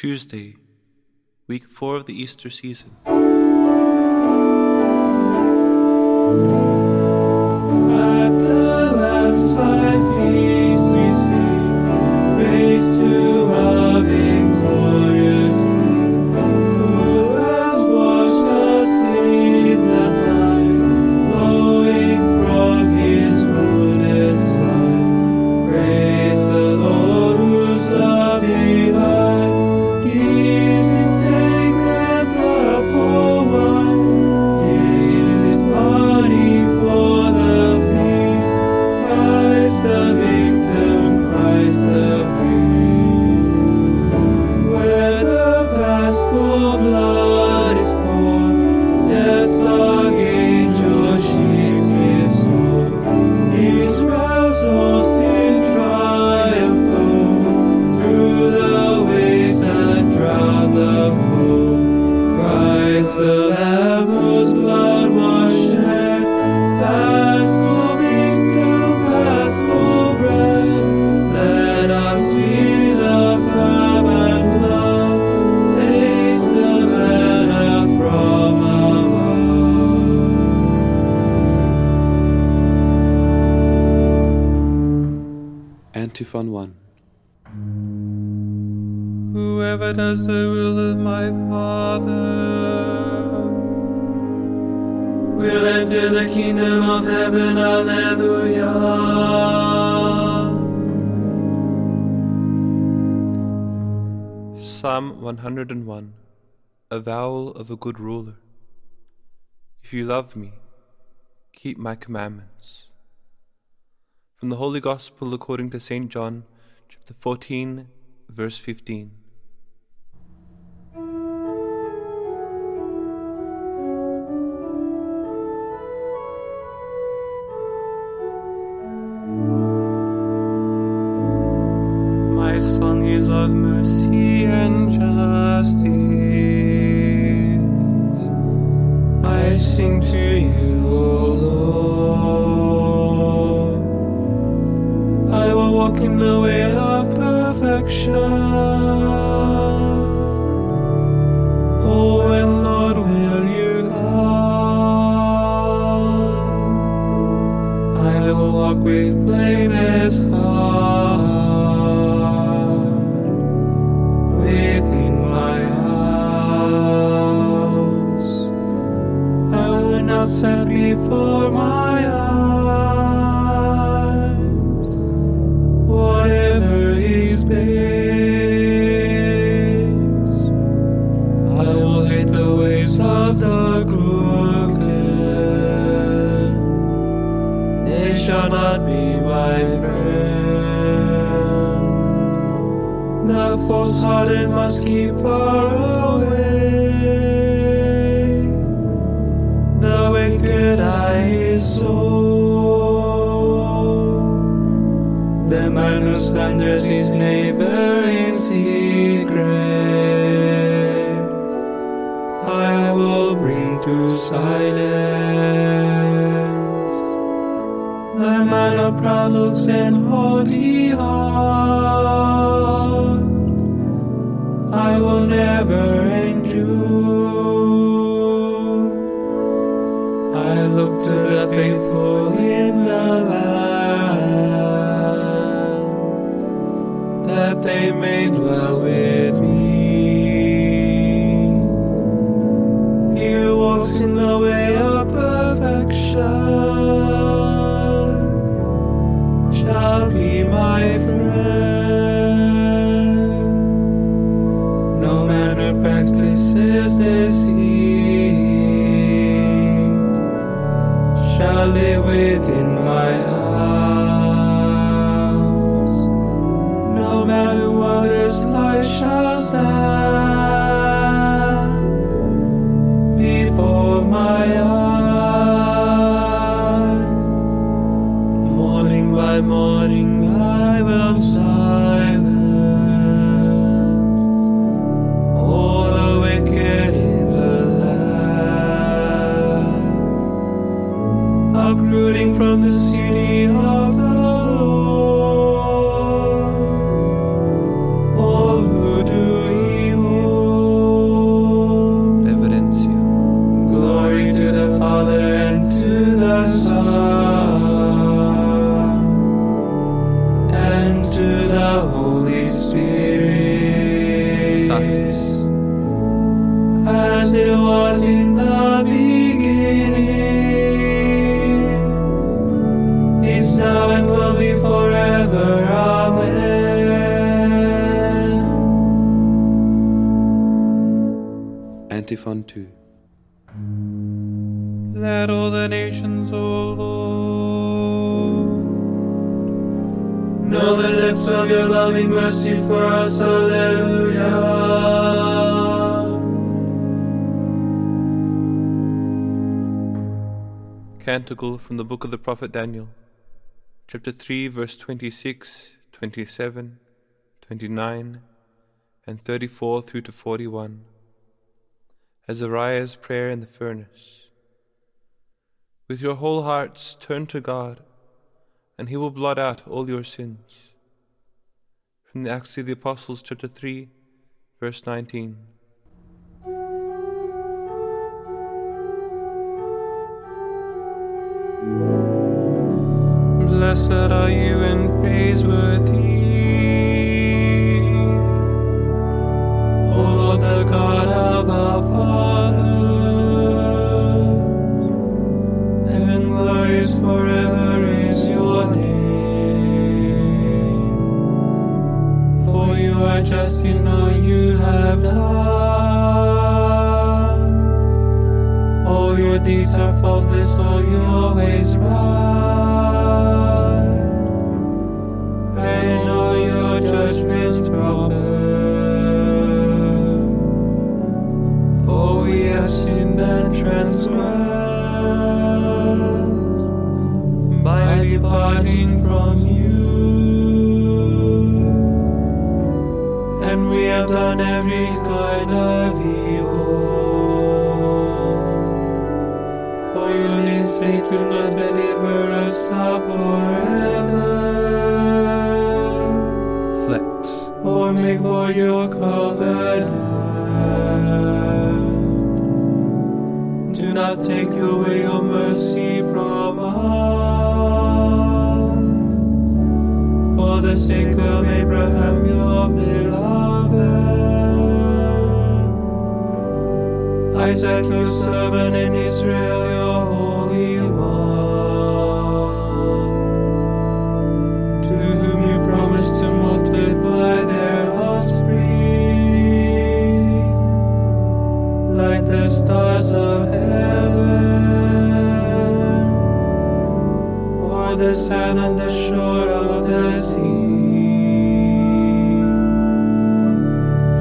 Tuesday, week four of the Easter season. the Motive 1 Whoever does the will of my Father will enter the kingdom of heaven. Alleluia. Psalm 101 A Vowel of a Good Ruler. If you love me, keep my commandments. From the Holy Gospel according to St. John, chapter 14, verse 15. plunders his neighbor in secret. I will bring to silence the man of proud looks and haughty Antiphon 2 Let all the nations, O Lord, know the depths of your loving mercy for us. Alleluia. Canticle from the book of the prophet Daniel, chapter 3, verse 26, 27, 29, and 34 through to 41. Azariah's prayer in the furnace. With your whole hearts turn to God, and He will blot out all your sins. From the Acts of the Apostles, chapter 3, verse 19. Blessed are you and praiseworthy. You are just in all you have done. All your deeds are faultless, all your ways right, and all your judgments proper. For we have sinned and transgressed by departing from you, and we have done every kind of evil. For your name's sake, do not deliver us up forever, Flex. or make void your covenant. Do not take away your mercy from us, for the sake of Abraham, your beloved. Isaac, your servant, and Israel, your holy one, to whom you promised to multiply their offspring, like the stars of heaven, or the sand on the shore of the sea.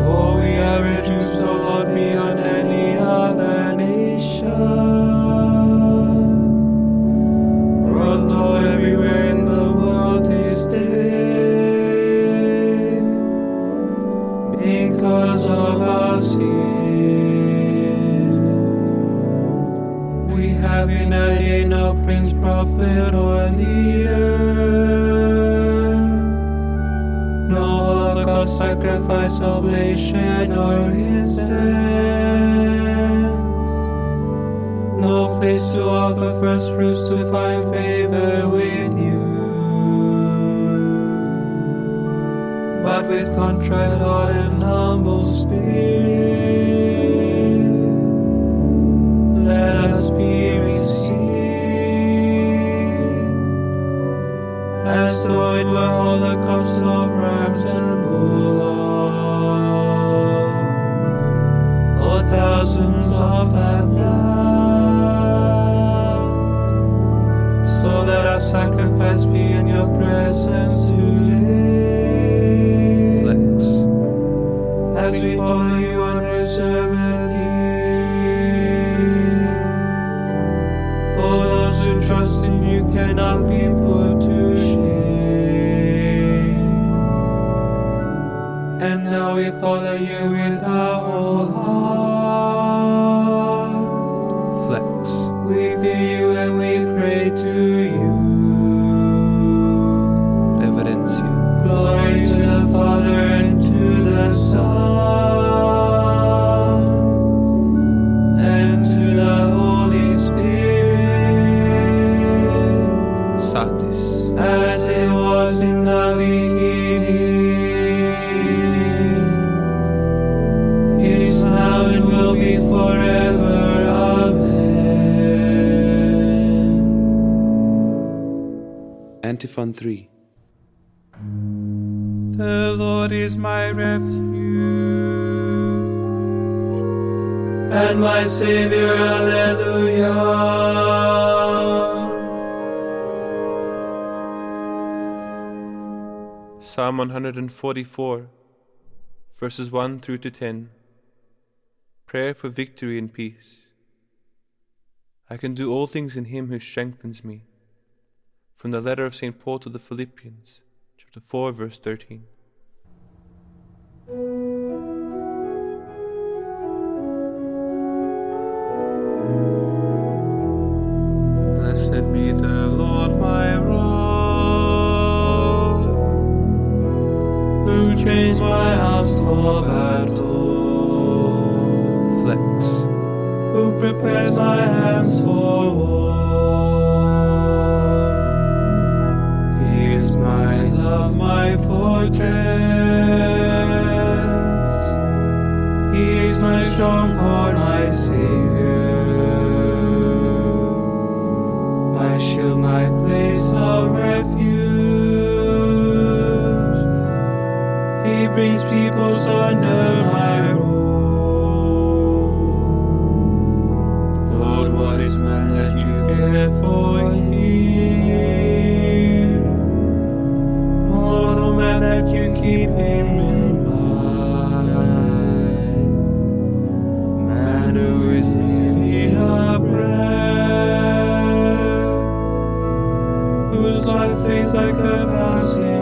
For we are reduced, oblation, or incense. No place to offer first fruits to find favor with you. But with contrite heart and humble spirit, as though it were holocausts of rams and bullocks, or thousands of fat so let our sacrifice be in your presence 3. The Lord is my refuge and my Savior, Alleluia. Psalm 144, verses 1 through to 10. Prayer for victory and peace. I can do all things in Him who strengthens me. From the letter of St. Paul to the Philippians, chapter 4, verse 13. Blessed be the Lord my rock, who trains my house for battle, flex, who prepares my hands for war. My fortress. He is my stronghold, my Savior. My shield, my place of refuge. He brings peoples under my rule. Lord, what is man that you care for keep him in mind. Man who is merely a breath, whose life fades like a passing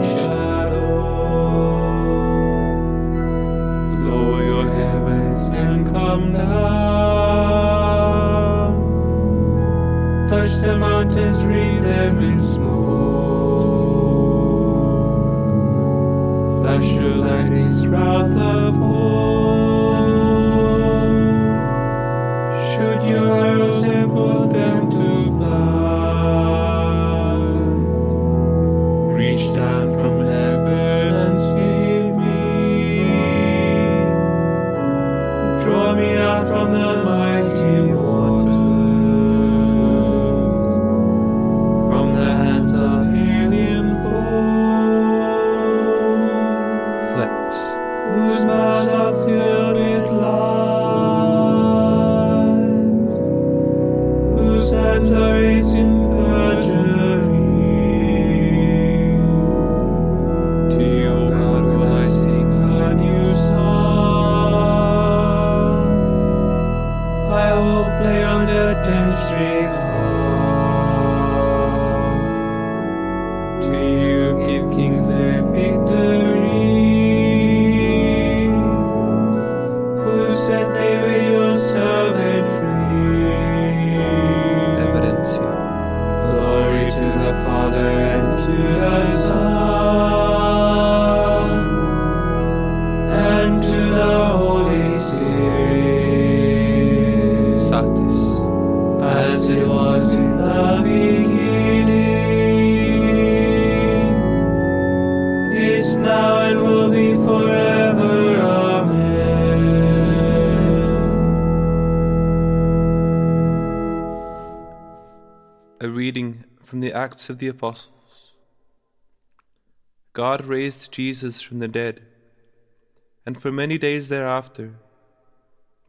me out from the mighty waters, from the Acts of the Apostles. God raised Jesus from the dead, and for many days thereafter,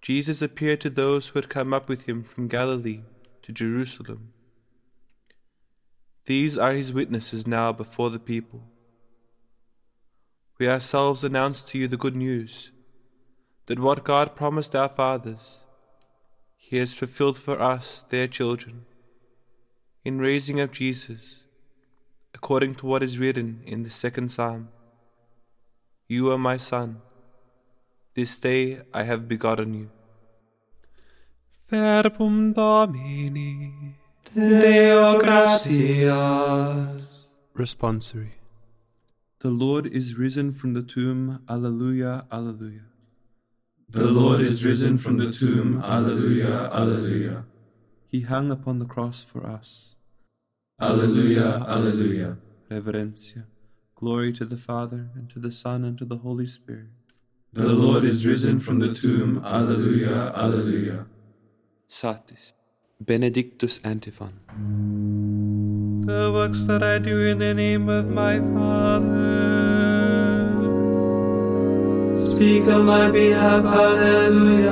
Jesus appeared to those who had come up with him from Galilee to Jerusalem. These are his witnesses now before the people. We ourselves announce to you the good news that what God promised our fathers, he has fulfilled for us, their children, in raising up Jesus, according to what is written in the second psalm You are my son, this day I have begotten you. Verbum Domini, Deo gratias. Responsory. The Lord is risen from the tomb. Alleluia, alleluia. The Lord is risen from the tomb. Alleluia, alleluia. He hung upon the cross for us. Alleluia, alleluia. Reverencia. Glory to the Father, and to the Son, and to the Holy Spirit. The Lord is risen from the tomb. Alleluia, alleluia. Satis. Benedictus antiphon. The works that I do in the name of my Father, Speak on my behalf, hallelujah.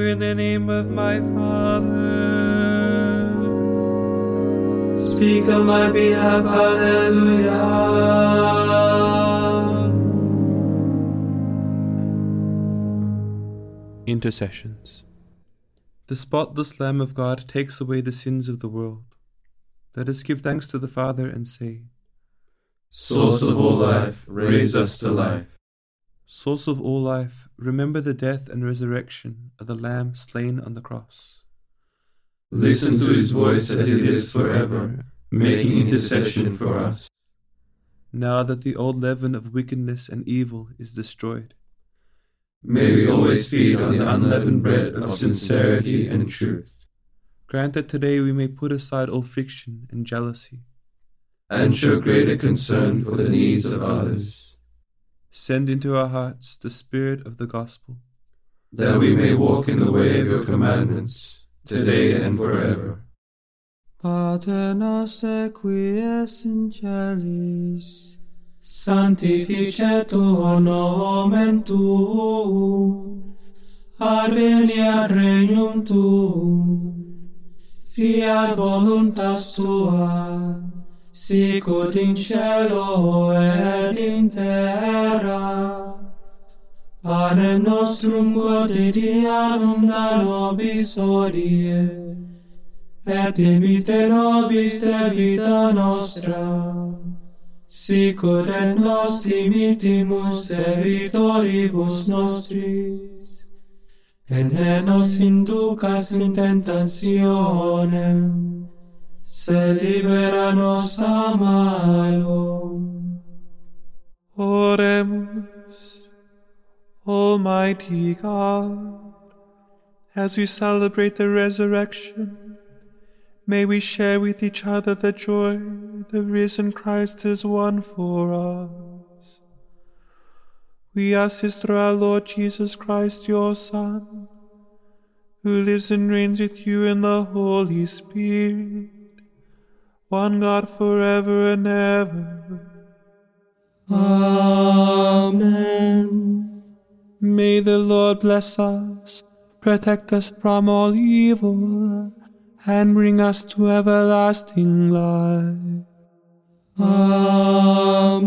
That in the name of my Father, speak on my behalf. Hallelujah. Intercessions. The spotless Lamb of God takes away the sins of the world. Let us give thanks to the Father and say, Source of all life, raise us to life. Source of all life, remember the death and resurrection of the Lamb slain on the cross. Listen to his voice as he lives forever, making intercession for us. Now that the old leaven of wickedness and evil is destroyed, May we always feed on the unleavened bread of sincerity and truth, grant that today we may put aside all friction and jealousy. and show greater concern for the needs of others, Send into our hearts the Spirit of the gospel. that we may walk in the way of your commandments, today and forever. Pater noster qui es in celis, sanctificetur nomen tuum, adveniat regnum tuum, fiat voluntas tua, sicut in cielo et in terra. Panem nostrum quotidianum da nobis odie, et imite nobis de vita nostra, sicut et nos dimitimus evitoribus nostris, et ne nos inducas in tentationem, se libera nos a malo. Oremus, Almighty God, as we celebrate the resurrection, may we share with each other the joy the risen Christ has won for us. We ask this through our Lord Jesus Christ, your Son, who lives and reigns with you in the Holy Spirit, one God forever and ever. Amen. May the Lord bless us, protect us from all evil, and bring us to everlasting life. Amen.